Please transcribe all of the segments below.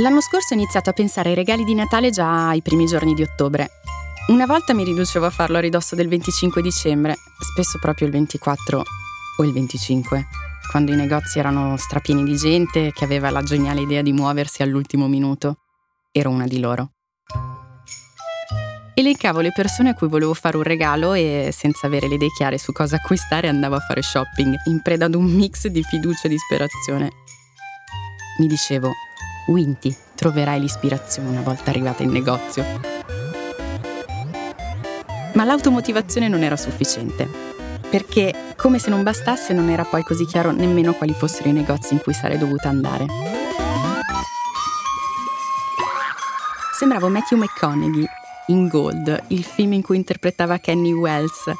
L'anno scorso ho iniziato a pensare ai regali di Natale già ai primi giorni di ottobre. Una volta mi riducevo a farlo a ridosso del 25 dicembre, spesso proprio il 24 o il 25, quando i negozi erano strapieni di gente che aveva la geniale idea di muoversi all'ultimo minuto. Ero una di loro. Elencavo le persone a cui volevo fare un regalo e, senza avere le idee chiare su cosa acquistare, andavo a fare shopping, in preda ad un mix di fiducia e disperazione. Mi dicevo, Winty, troverai l'ispirazione una volta arrivata in negozio. Ma l'automotivazione non era sufficiente, perché come se non bastasse non era poi così chiaro nemmeno quali fossero i negozi in cui sarei dovuta andare. Sembravo Matthew McConaughey in Gold, il film in cui interpretava Kenny Wells,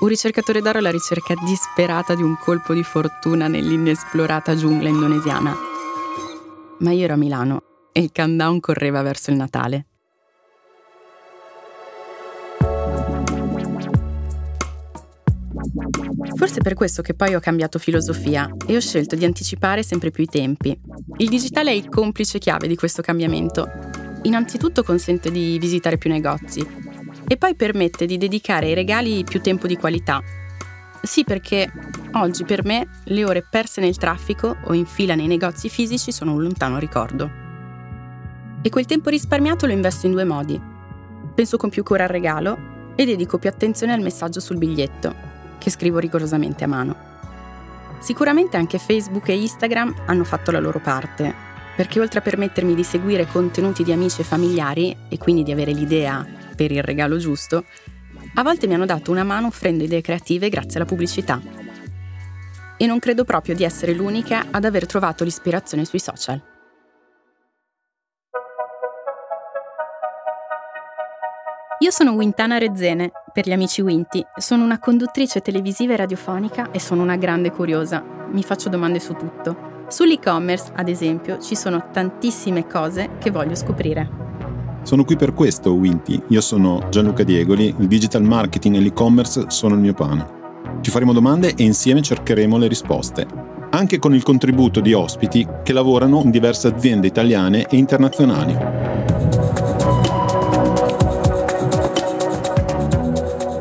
un ricercatore d'oro alla ricerca disperata di un colpo di fortuna nell'inesplorata giungla indonesiana ma io ero a Milano e il countdown correva verso il Natale. Forse per questo che poi ho cambiato filosofia e ho scelto di anticipare sempre più i tempi. Il digitale è il complice chiave di questo cambiamento. Innanzitutto consente di visitare più negozi e poi permette di dedicare ai regali più tempo di qualità. Sì, perché Oggi per me le ore perse nel traffico o in fila nei negozi fisici sono un lontano ricordo. E quel tempo risparmiato lo investo in due modi. Penso con più cura al regalo e dedico più attenzione al messaggio sul biglietto, che scrivo rigorosamente a mano. Sicuramente anche Facebook e Instagram hanno fatto la loro parte, perché oltre a permettermi di seguire contenuti di amici e familiari e quindi di avere l'idea per il regalo giusto, a volte mi hanno dato una mano offrendo idee creative grazie alla pubblicità e non credo proprio di essere l'unica ad aver trovato l'ispirazione sui social. Io sono Wintana Rezzene, per gli amici Winti. Sono una conduttrice televisiva e radiofonica e sono una grande curiosa. Mi faccio domande su tutto. Sull'e-commerce, ad esempio, ci sono tantissime cose che voglio scoprire. Sono qui per questo, Winti. Io sono Gianluca Diegoli, il digital marketing e l'e-commerce sono il mio pane. Ci faremo domande e insieme cercheremo le risposte, anche con il contributo di ospiti che lavorano in diverse aziende italiane e internazionali.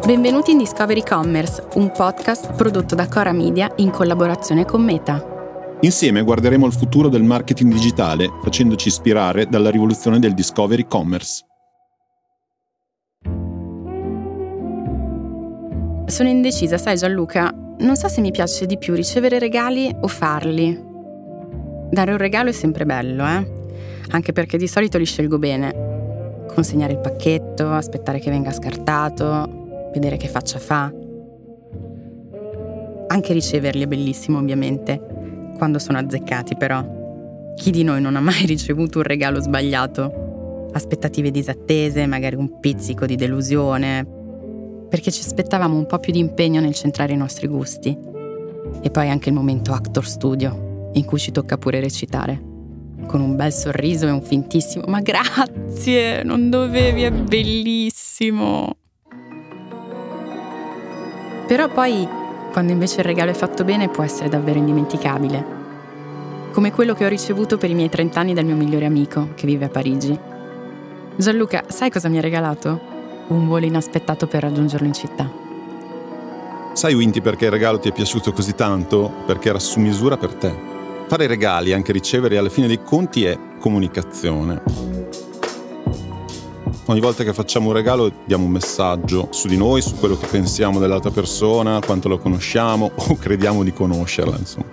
Benvenuti in Discovery Commerce, un podcast prodotto da Cora Media in collaborazione con Meta. Insieme guarderemo al futuro del marketing digitale facendoci ispirare dalla rivoluzione del Discovery Commerce. Sono indecisa, sai Gianluca, non so se mi piace di più ricevere regali o farli. Dare un regalo è sempre bello, eh? Anche perché di solito li scelgo bene. Consegnare il pacchetto, aspettare che venga scartato, vedere che faccia fa. Anche riceverli è bellissimo, ovviamente, quando sono azzeccati però. Chi di noi non ha mai ricevuto un regalo sbagliato? Aspettative disattese, magari un pizzico di delusione, perché ci aspettavamo un po' più di impegno nel centrare i nostri gusti. E poi anche il momento actor studio, in cui ci tocca pure recitare. Con un bel sorriso e un fintissimo ma grazie, non dovevi, è bellissimo. Però poi, quando invece il regalo è fatto bene, può essere davvero indimenticabile. Come quello che ho ricevuto per i miei 30 anni dal mio migliore amico, che vive a Parigi. Gianluca, sai cosa mi ha regalato? un volo inaspettato per raggiungerlo in città. Sai Winty perché il regalo ti è piaciuto così tanto? Perché era su misura per te. Fare regali, anche ricevere alla fine dei conti è comunicazione. Ogni volta che facciamo un regalo diamo un messaggio su di noi, su quello che pensiamo dell'altra persona, quanto lo conosciamo o crediamo di conoscerla, insomma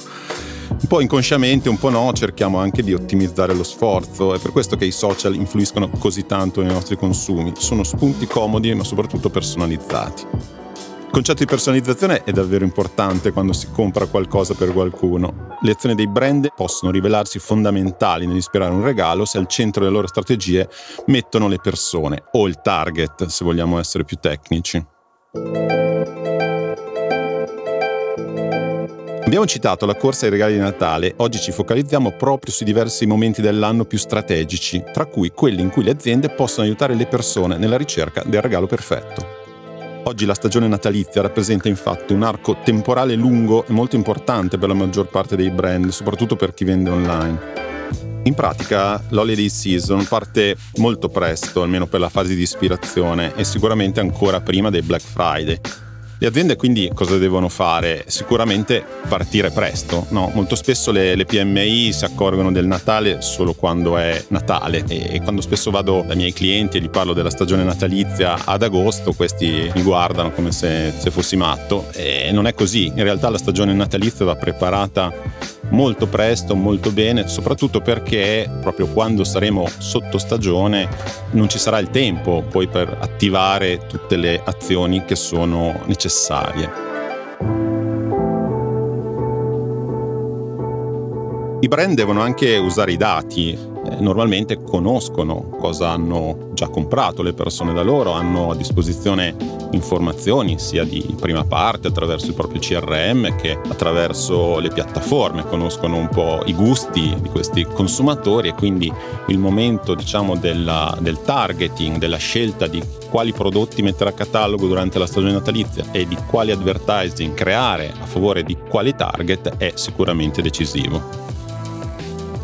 un po' inconsciamente, un po' no, cerchiamo anche di ottimizzare lo sforzo. È per questo che i social influiscono così tanto nei nostri consumi. Sono spunti comodi ma soprattutto personalizzati. Il concetto di personalizzazione è davvero importante quando si compra qualcosa per qualcuno. Le azioni dei brand possono rivelarsi fondamentali nell'ispirare un regalo se al centro delle loro strategie mettono le persone o il target, se vogliamo essere più tecnici. Abbiamo citato la corsa ai regali di Natale, oggi ci focalizziamo proprio sui diversi momenti dell'anno più strategici, tra cui quelli in cui le aziende possono aiutare le persone nella ricerca del regalo perfetto. Oggi la stagione natalizia rappresenta infatti un arco temporale lungo e molto importante per la maggior parte dei brand, soprattutto per chi vende online. In pratica l'holiday season parte molto presto, almeno per la fase di ispirazione, e sicuramente ancora prima dei Black Friday. Le aziende quindi cosa devono fare? Sicuramente partire presto. No? Molto spesso le, le, PMI si accorgono del Natale solo quando è Natale e quando spesso vado dai miei clienti e gli parlo della stagione natalizia ad agosto, questi mi guardano come se, se fossi matto e non è così. In realtà la stagione natalizia va preparata molto presto, molto bene, soprattutto perché proprio quando saremo sotto stagione non ci sarà il tempo poi per attivare tutte le azioni che sono necessarie. I brand devono anche usare i dati, normalmente conoscono cosa hanno già comprato le persone da loro, hanno a disposizione informazioni sia di prima parte attraverso il proprio CRM che attraverso le piattaforme, conoscono un po' i gusti di questi consumatori e quindi il momento diciamo della, del targeting, della scelta di quali prodotti mettere a catalogo durante la stagione natalizia e di quali advertising creare a favore di quali target è sicuramente decisivo.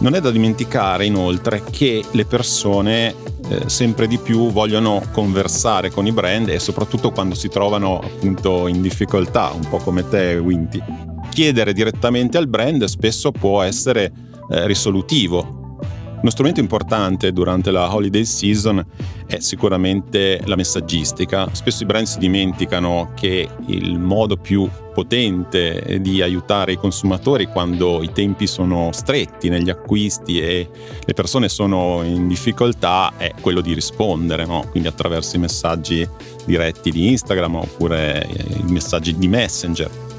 Non è da dimenticare inoltre che le persone eh, sempre di più vogliono conversare con i brand e soprattutto quando si trovano appunto in difficoltà, un po' come te Winty. Chiedere direttamente al brand spesso può essere eh, risolutivo uno strumento importante durante la holiday season è sicuramente la messaggistica. Spesso i brand si dimenticano che il modo più potente di aiutare i consumatori quando i tempi sono stretti negli acquisti e le persone sono in difficoltà è quello di rispondere, no? quindi attraverso i messaggi diretti di Instagram oppure i messaggi di Messenger.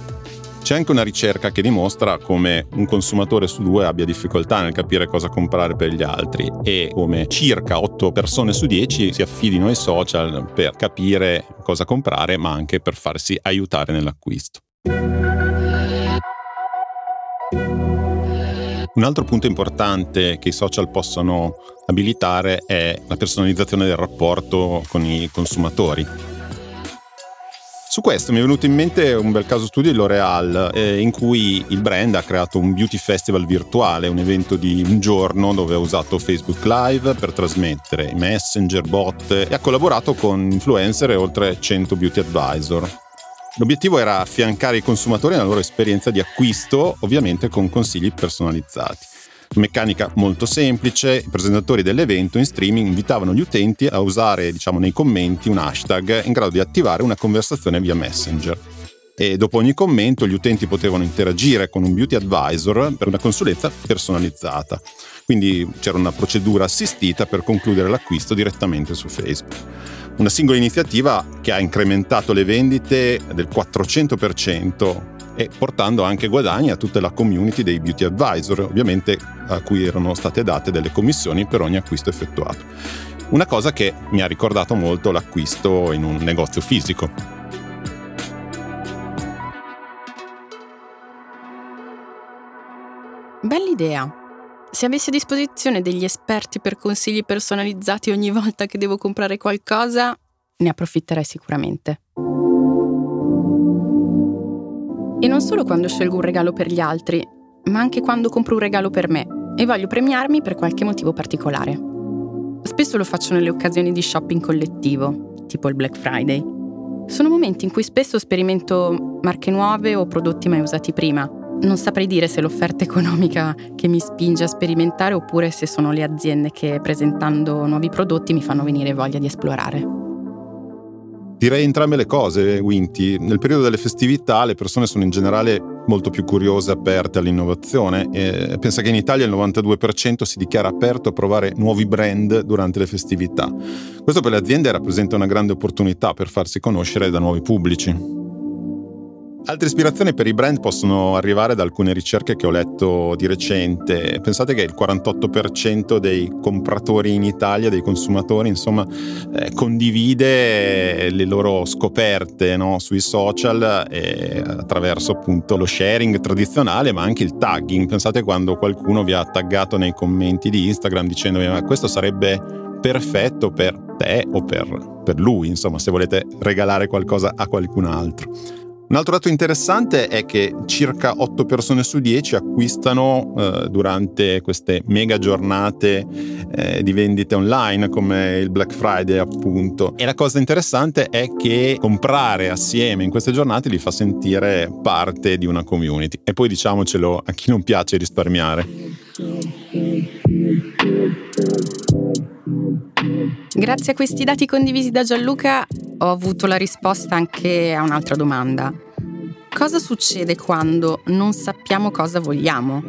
C'è anche una ricerca che dimostra come un consumatore su due abbia difficoltà nel capire cosa comprare per gli altri e come circa 8 persone su 10 si affidino ai social per capire cosa comprare ma anche per farsi aiutare nell'acquisto. Un altro punto importante che i social possono abilitare è la personalizzazione del rapporto con i consumatori. Su questo mi è venuto in mente un bel caso studio di L'Oreal, eh, in cui il brand ha creato un beauty festival virtuale, un evento di un giorno dove ha usato Facebook Live per trasmettere messenger, bot e ha collaborato con influencer e oltre 100 beauty advisor. L'obiettivo era affiancare i consumatori nella loro esperienza di acquisto, ovviamente con consigli personalizzati. Meccanica molto semplice, i presentatori dell'evento in streaming invitavano gli utenti a usare diciamo, nei commenti un hashtag in grado di attivare una conversazione via Messenger. E dopo ogni commento gli utenti potevano interagire con un beauty advisor per una consulenza personalizzata. Quindi c'era una procedura assistita per concludere l'acquisto direttamente su Facebook. Una singola iniziativa che ha incrementato le vendite del 400% e portando anche guadagni a tutta la community dei beauty advisor, ovviamente a cui erano state date delle commissioni per ogni acquisto effettuato. Una cosa che mi ha ricordato molto l'acquisto in un negozio fisico. Bell'idea. Se avessi a disposizione degli esperti per consigli personalizzati ogni volta che devo comprare qualcosa, ne approfitterei sicuramente. E non solo quando scelgo un regalo per gli altri, ma anche quando compro un regalo per me e voglio premiarmi per qualche motivo particolare. Spesso lo faccio nelle occasioni di shopping collettivo, tipo il Black Friday. Sono momenti in cui spesso sperimento marche nuove o prodotti mai usati prima. Non saprei dire se l'offerta economica che mi spinge a sperimentare oppure se sono le aziende che presentando nuovi prodotti mi fanno venire voglia di esplorare. Direi entrambe le cose, Winty. Nel periodo delle festività le persone sono in generale molto più curiose e aperte all'innovazione. E pensa che in Italia il 92% si dichiara aperto a provare nuovi brand durante le festività. Questo per le aziende rappresenta una grande opportunità per farsi conoscere da nuovi pubblici. Altre ispirazioni per i brand possono arrivare da alcune ricerche che ho letto di recente. Pensate che il 48% dei compratori in Italia, dei consumatori, insomma, eh, condivide le loro scoperte no? sui social eh, attraverso appunto lo sharing tradizionale, ma anche il tagging. Pensate quando qualcuno vi ha taggato nei commenti di Instagram dicendovi ma questo sarebbe perfetto per te o per, per lui, insomma, se volete regalare qualcosa a qualcun altro. Un altro dato interessante è che circa 8 persone su 10 acquistano eh, durante queste mega giornate eh, di vendite online come il Black Friday appunto. E la cosa interessante è che comprare assieme in queste giornate li fa sentire parte di una community. E poi diciamocelo a chi non piace risparmiare. Grazie a questi dati condivisi da Gianluca ho avuto la risposta anche a un'altra domanda. Cosa succede quando non sappiamo cosa vogliamo?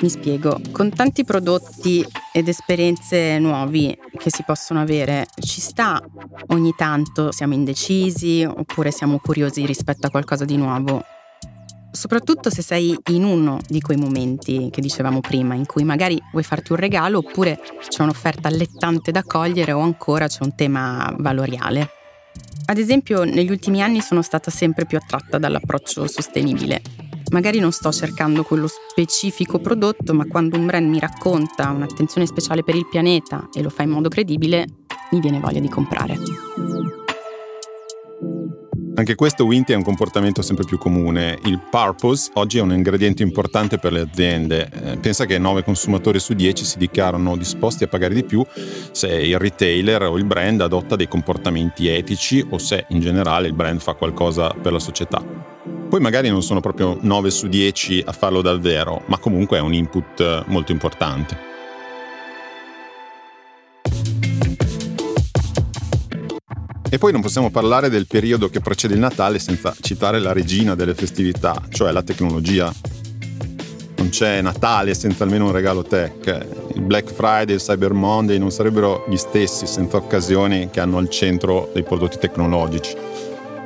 Mi spiego, con tanti prodotti ed esperienze nuovi che si possono avere, ci sta ogni tanto siamo indecisi oppure siamo curiosi rispetto a qualcosa di nuovo. Soprattutto se sei in uno di quei momenti che dicevamo prima, in cui magari vuoi farti un regalo oppure c'è un'offerta allettante da cogliere o ancora c'è un tema valoriale. Ad esempio, negli ultimi anni sono stata sempre più attratta dall'approccio sostenibile. Magari non sto cercando quello specifico prodotto, ma quando un brand mi racconta un'attenzione speciale per il pianeta e lo fa in modo credibile, mi viene voglia di comprare. Anche questo Winty è un comportamento sempre più comune. Il purpose oggi è un ingrediente importante per le aziende. Eh, pensa che 9 consumatori su 10 si dichiarano disposti a pagare di più se il retailer o il brand adotta dei comportamenti etici o se in generale il brand fa qualcosa per la società. Poi magari non sono proprio 9 su 10 a farlo davvero, ma comunque è un input molto importante. E poi non possiamo parlare del periodo che precede il Natale senza citare la regina delle festività, cioè la tecnologia. Non c'è Natale senza almeno un regalo tech. Il Black Friday il Cyber Monday non sarebbero gli stessi senza occasioni che hanno al centro dei prodotti tecnologici.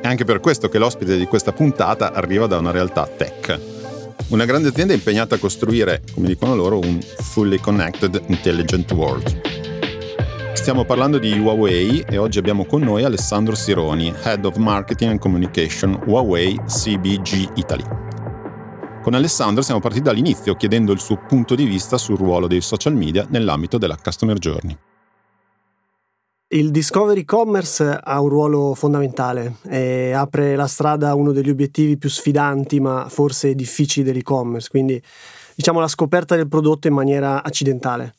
È anche per questo che l'ospite di questa puntata arriva da una realtà tech. Una grande azienda impegnata a costruire, come dicono loro, un fully connected intelligent world. Stiamo parlando di Huawei e oggi abbiamo con noi Alessandro Sironi, Head of Marketing and Communication Huawei CBG Italy. Con Alessandro siamo partiti dall'inizio chiedendo il suo punto di vista sul ruolo dei social media nell'ambito della Customer Journey. Il Discovery Commerce ha un ruolo fondamentale e apre la strada a uno degli obiettivi più sfidanti ma forse difficili dell'e-commerce, quindi diciamo la scoperta del prodotto in maniera accidentale.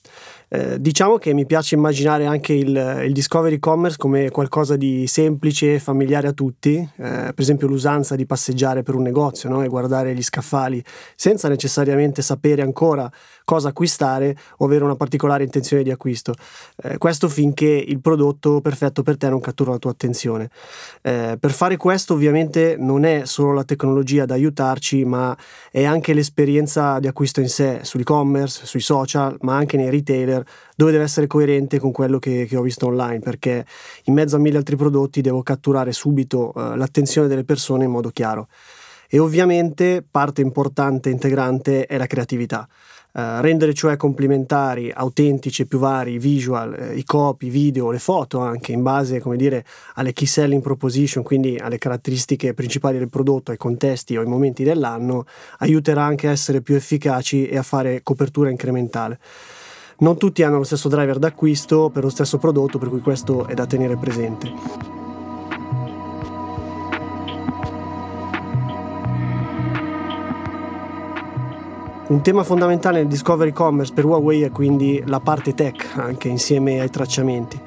Eh, diciamo che mi piace immaginare anche il, il, Discovery Commerce come qualcosa di semplice e familiare a tutti, eh, per esempio l'usanza di passeggiare per un negozio no? e guardare gli scaffali senza necessariamente sapere ancora cosa acquistare o avere una particolare intenzione di acquisto. Eh, questo finché il prodotto perfetto per te non cattura la tua attenzione. Eh, per fare questo ovviamente non è solo la tecnologia ad aiutarci, ma è anche l'esperienza di acquisto in sé, sull'e-commerce, sui social, ma anche nei retailer dove deve essere coerente con quello che, che, ho visto online, perché in mezzo a mille altri prodotti devo catturare subito uh, l'attenzione delle persone in modo chiaro. E ovviamente parte importante e integrante è la creatività. Uh, rendere cioè complementari, autentici e più vari i visual, eh, i copy, i video, le foto anche in base come dire, alle key selling proposition, quindi alle caratteristiche principali del prodotto, ai contesti o ai momenti dell'anno, aiuterà anche a essere più efficaci e a fare copertura incrementale. Non tutti hanno lo stesso driver d'acquisto per lo stesso prodotto, per cui questo è da tenere presente. Un tema fondamentale nel Discovery Commerce per Huawei è quindi la parte tech, anche insieme ai tracciamenti.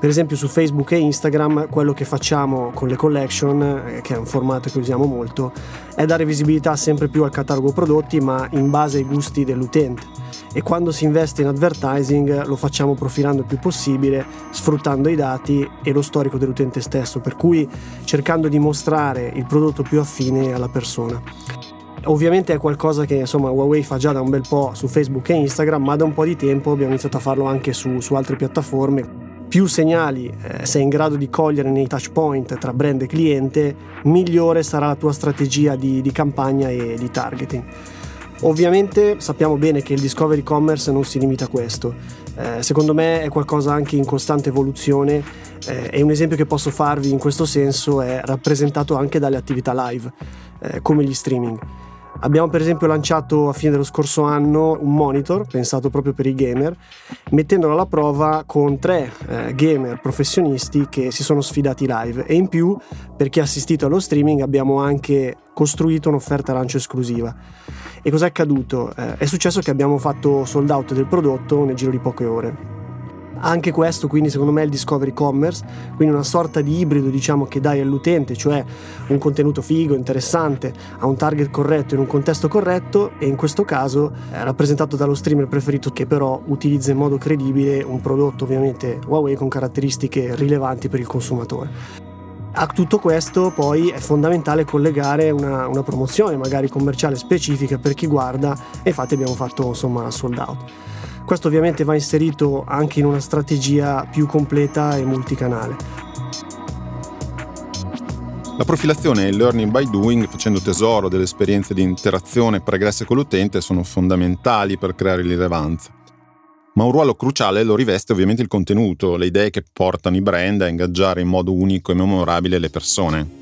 Per esempio su Facebook e Instagram quello che facciamo con le collection, eh, che è un formato che usiamo molto, è dare visibilità sempre più al catalogo prodotti ma in base ai gusti dell'utente e quando si investe in advertising lo facciamo profilando il più possibile, sfruttando i dati e lo storico dell'utente stesso, per cui cercando di mostrare il prodotto più affine alla persona. Ovviamente è qualcosa che insomma, Huawei fa già da un bel po' su Facebook e Instagram, ma da un po' di tempo abbiamo iniziato a farlo anche su, su altre piattaforme. Più segnali eh, sei in grado di cogliere nei touch point tra brand e cliente, migliore sarà la tua strategia di, di campagna e di targeting. Ovviamente sappiamo bene che il discovery commerce non si limita a questo. Eh, secondo me è qualcosa anche in costante evoluzione eh, e un esempio che posso farvi in questo senso è rappresentato anche dalle attività live, eh, come gli streaming. Abbiamo per esempio lanciato a fine dello scorso anno un monitor pensato proprio per i gamer, mettendolo alla prova con tre eh, gamer professionisti che si sono sfidati live e in più per chi ha assistito allo streaming abbiamo anche costruito un'offerta lancio esclusiva. E cos'è accaduto? Eh, è successo che abbiamo fatto sold out del prodotto nel giro di poche ore. Anche questo quindi secondo me è il discovery commerce, quindi una sorta di ibrido diciamo che dai all'utente, cioè un contenuto figo, interessante, a un target corretto in un contesto corretto e in questo caso è rappresentato dallo streamer preferito che però utilizza in modo credibile un prodotto ovviamente Huawei con caratteristiche rilevanti per il consumatore. A tutto questo poi è fondamentale collegare una, una, promozione magari commerciale specifica per chi guarda e infatti abbiamo fatto insomma sold out. Questo ovviamente va inserito anche in una strategia più completa e multicanale. La profilazione e il learning by doing, facendo tesoro delle esperienze di interazione pregresse con l'utente, sono fondamentali per creare rilevanza. Ma un ruolo cruciale lo riveste ovviamente il contenuto, le idee che portano i brand a ingaggiare in modo unico e memorabile le persone.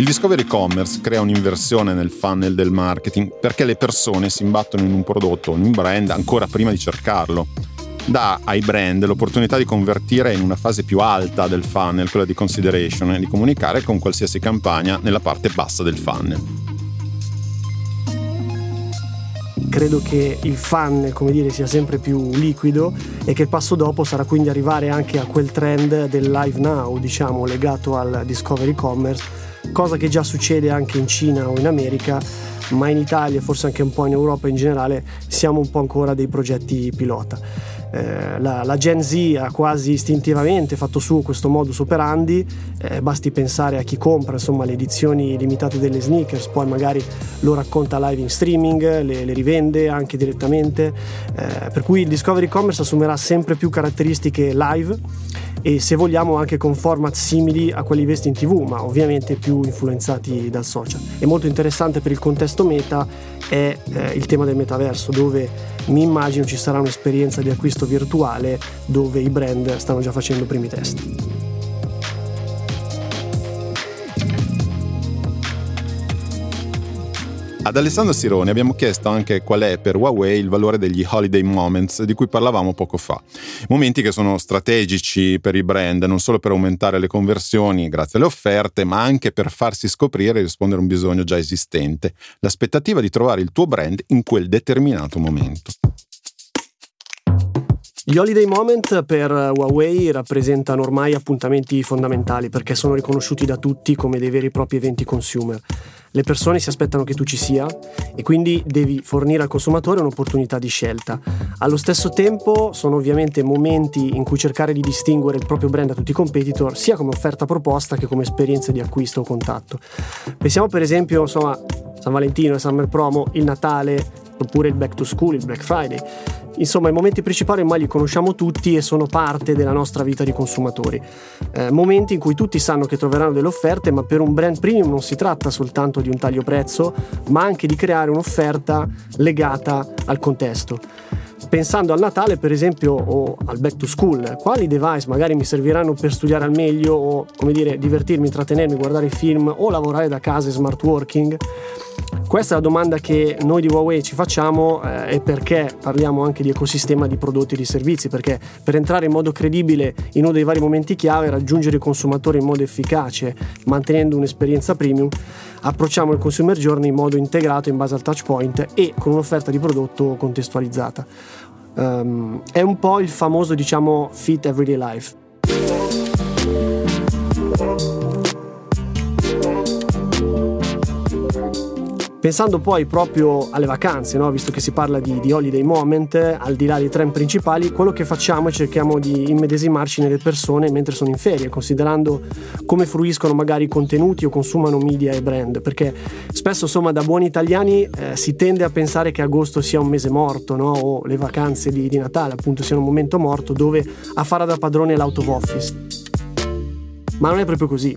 Il Discovery Commerce crea un'inversione nel funnel del marketing perché le persone si imbattono in un prodotto in un brand ancora prima di cercarlo. Dà ai brand l'opportunità di convertire in una fase più alta del funnel, quella di consideration, e di comunicare con qualsiasi campagna nella parte bassa del funnel. credo che il fan, come dire, sia sempre più liquido e che il passo dopo sarà quindi arrivare anche a quel trend del live now, diciamo, legato al discovery commerce cosa che già succede anche in Cina o in America, ma in Italia e forse anche un po' in Europa in generale siamo un po' ancora dei progetti pilota. Eh, la, la, Gen Z ha quasi istintivamente fatto su questo modus operandi, eh, basti pensare a chi compra insomma, le edizioni limitate delle sneakers, poi magari lo racconta live in streaming, le, le rivende anche direttamente, eh, per cui il Discovery Commerce assumerà sempre più caratteristiche live e se vogliamo anche con format simili a quelli visti in tv, ma ovviamente più influenzati dal social. E molto interessante per il contesto meta è eh, il tema del metaverso, dove mi immagino ci sarà un'esperienza di acquisto virtuale dove i brand stanno già facendo i primi test. Ad Alessandro Sironi abbiamo chiesto anche qual è per Huawei il valore degli holiday moments di cui parlavamo poco fa. Momenti che sono strategici per i brand, non solo per aumentare le conversioni grazie alle offerte, ma anche per farsi scoprire e rispondere a un bisogno già esistente. L'aspettativa di trovare il tuo brand in quel determinato momento. Gli holiday moment per Huawei rappresentano ormai appuntamenti fondamentali perché sono riconosciuti da tutti come dei veri e propri eventi consumer le persone si aspettano che tu ci sia e quindi devi fornire al consumatore un'opportunità di scelta. Allo stesso tempo sono ovviamente momenti in cui cercare di distinguere il proprio brand da tutti i competitor sia come offerta proposta che come esperienza di acquisto o contatto. Pensiamo per esempio insomma San Valentino, il Summer Promo, il Natale oppure il Back to School, il Black Friday. Insomma, i momenti principali ormai li conosciamo tutti e sono parte della nostra vita di consumatori. Eh, momenti in cui tutti sanno che troveranno delle offerte, ma per un brand premium non si tratta soltanto di un taglio prezzo, ma anche di creare un'offerta legata al contesto. Pensando al Natale, per esempio, o al back to school, quali device magari mi serviranno per studiare al meglio o, come dire, divertirmi, intrattenermi, guardare film o lavorare da casa e smart working? Questa è la domanda che noi di Huawei ci facciamo eh, e perché parliamo anche di ecosistema di prodotti e di servizi, perché per entrare in modo credibile in uno dei vari momenti chiave, raggiungere i consumatori in modo efficace, mantenendo un'esperienza premium, approcciamo il consumer journey in modo integrato in base al touch point e con un'offerta di prodotto contestualizzata. Um, è un po' il famoso, diciamo, fit everyday life. Pensando poi proprio alle vacanze, no? visto che si parla di, di, holiday moment, al di là dei trend principali, quello che facciamo è cerchiamo di immedesimarci nelle persone mentre sono in ferie, considerando come fruiscono magari i contenuti o consumano media e brand, perché spesso insomma da buoni italiani eh, si tende a pensare che agosto sia un mese morto, no? o le vacanze di, di Natale appunto siano un momento morto dove a fare da padrone l'out of office. Ma non è proprio così.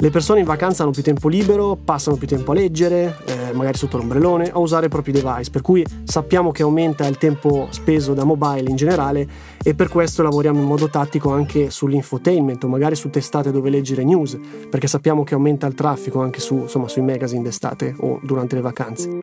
Le persone in vacanza hanno più tempo libero, passano più tempo a leggere, eh, magari sotto l'ombrellone, a usare i propri device, per cui sappiamo che aumenta il tempo speso da mobile in generale e per questo lavoriamo in modo tattico anche sull'infotainment o magari su testate dove leggere news, perché sappiamo che aumenta il traffico anche su, insomma, sui magazine d'estate o durante le vacanze.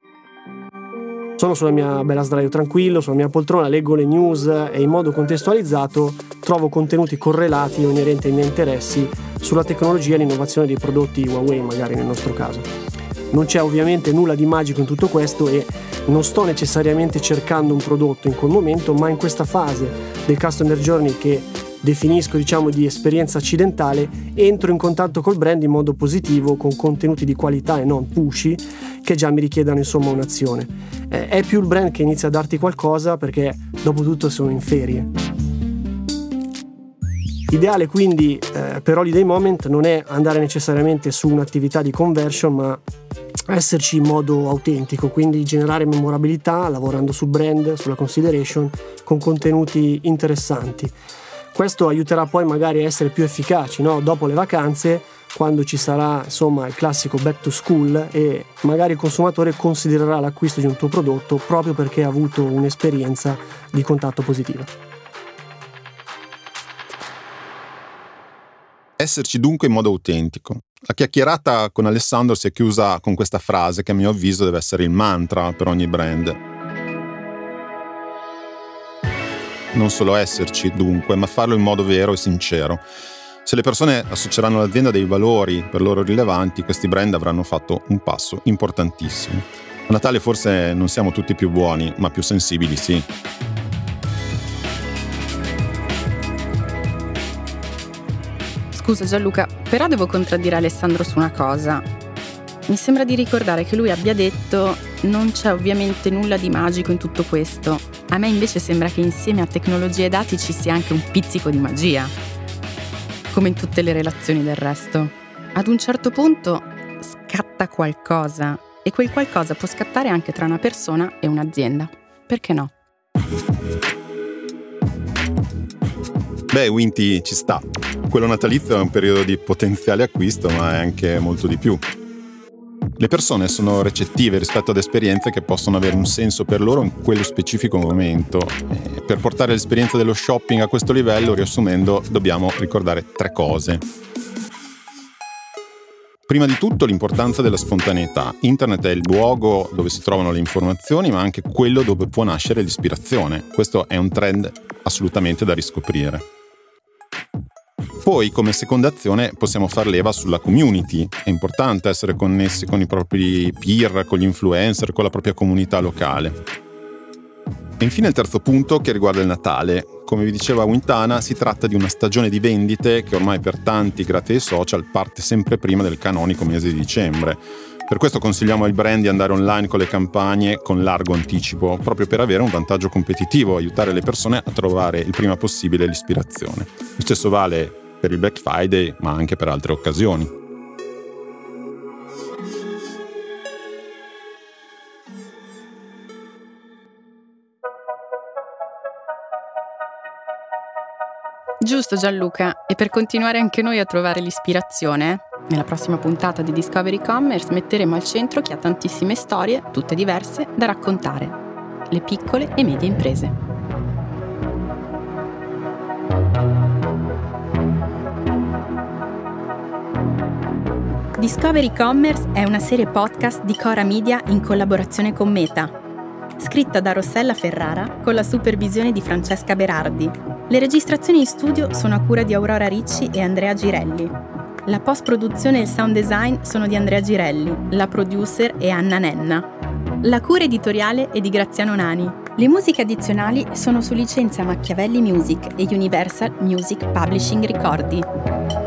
Sono sulla mia bella sdraio tranquillo, sulla mia poltrona, leggo le news e in modo contestualizzato trovo contenuti correlati o inerenti ai miei interessi sulla tecnologia e l'innovazione dei prodotti Huawei, magari nel nostro caso. Non c'è ovviamente nulla di magico in tutto questo e non sto necessariamente cercando un prodotto in quel momento, ma in questa fase del customer journey che definisco diciamo di esperienza accidentale, entro in contatto col brand in modo positivo con contenuti di qualità e non pushy che già mi richiedono insomma un'azione. Eh, è più il brand che inizia a darti qualcosa perché dopo tutto sono in ferie. Ideale quindi eh, per Holiday Moment non è andare necessariamente su un'attività di conversion ma esserci in modo autentico, quindi generare memorabilità lavorando sul brand, sulla consideration con contenuti interessanti. Questo aiuterà poi magari a essere più efficaci no? dopo le vacanze quando ci sarà insomma il classico back to school e magari il consumatore considererà l'acquisto di un tuo prodotto proprio perché ha avuto un'esperienza di contatto positiva. Esserci dunque in modo autentico. La chiacchierata con Alessandro si è chiusa con questa frase che a mio avviso deve essere il mantra per ogni brand. Non solo esserci dunque, ma farlo in modo vero e sincero se le persone associeranno all'azienda dei valori per loro rilevanti, questi brand avranno fatto un passo importantissimo. A Natale forse non siamo tutti più buoni, ma più sensibili sì. Scusa Gianluca, però devo contraddire Alessandro su una cosa. Mi sembra di ricordare che lui abbia detto non c'è ovviamente nulla di magico in tutto questo. A me invece sembra che insieme a tecnologia e dati ci sia anche un pizzico di magia come in tutte le relazioni del resto. Ad un certo punto scatta qualcosa e quel qualcosa può scattare anche tra una persona e un'azienda. Perché no? Beh, Winty ci sta. Quello natalizio è un periodo di potenziale acquisto, ma è anche molto di più. Le persone sono recettive rispetto ad esperienze che possono avere un senso per loro in quello specifico momento. E per portare l'esperienza dello shopping a questo livello, riassumendo, dobbiamo ricordare tre cose. Prima di tutto l'importanza della spontaneità. Internet è il luogo dove si trovano le informazioni, ma anche quello dove può nascere l'ispirazione. Questo è un trend assolutamente da riscoprire. Poi, come seconda azione, possiamo far leva sulla community. È importante essere connessi con i propri peer, con gli influencer, con la propria comunità locale. E infine il terzo punto che riguarda il Natale. Come vi diceva Wintana, si tratta di una stagione di vendite che ormai per tanti, grazie ai social, parte sempre prima del canonico mese di dicembre. Per questo consigliamo ai brand di andare online con le campagne con largo anticipo, proprio per avere un vantaggio competitivo, aiutare le persone a trovare il prima possibile l'ispirazione. Lo stesso vale per il Black Friday, ma anche per altre occasioni. Giusto Gianluca, e per continuare anche noi a trovare l'ispirazione, nella prossima puntata di Discovery Commerce metteremo al centro chi ha tantissime storie, tutte diverse, da raccontare, le piccole e medie imprese. Discovery Commerce è una serie podcast di Cora Media in collaborazione con Meta. Scritta da Rossella Ferrara con la supervisione di Francesca Berardi. Le registrazioni in studio sono a cura di Aurora Ricci e Andrea Girelli. La post-produzione e il sound design sono di Andrea Girelli, la producer è Anna Nenna. La cura editoriale è di Graziano Nani. Le musiche addizionali sono su licenza Machiavelli Music e Universal Music Publishing Ricordi.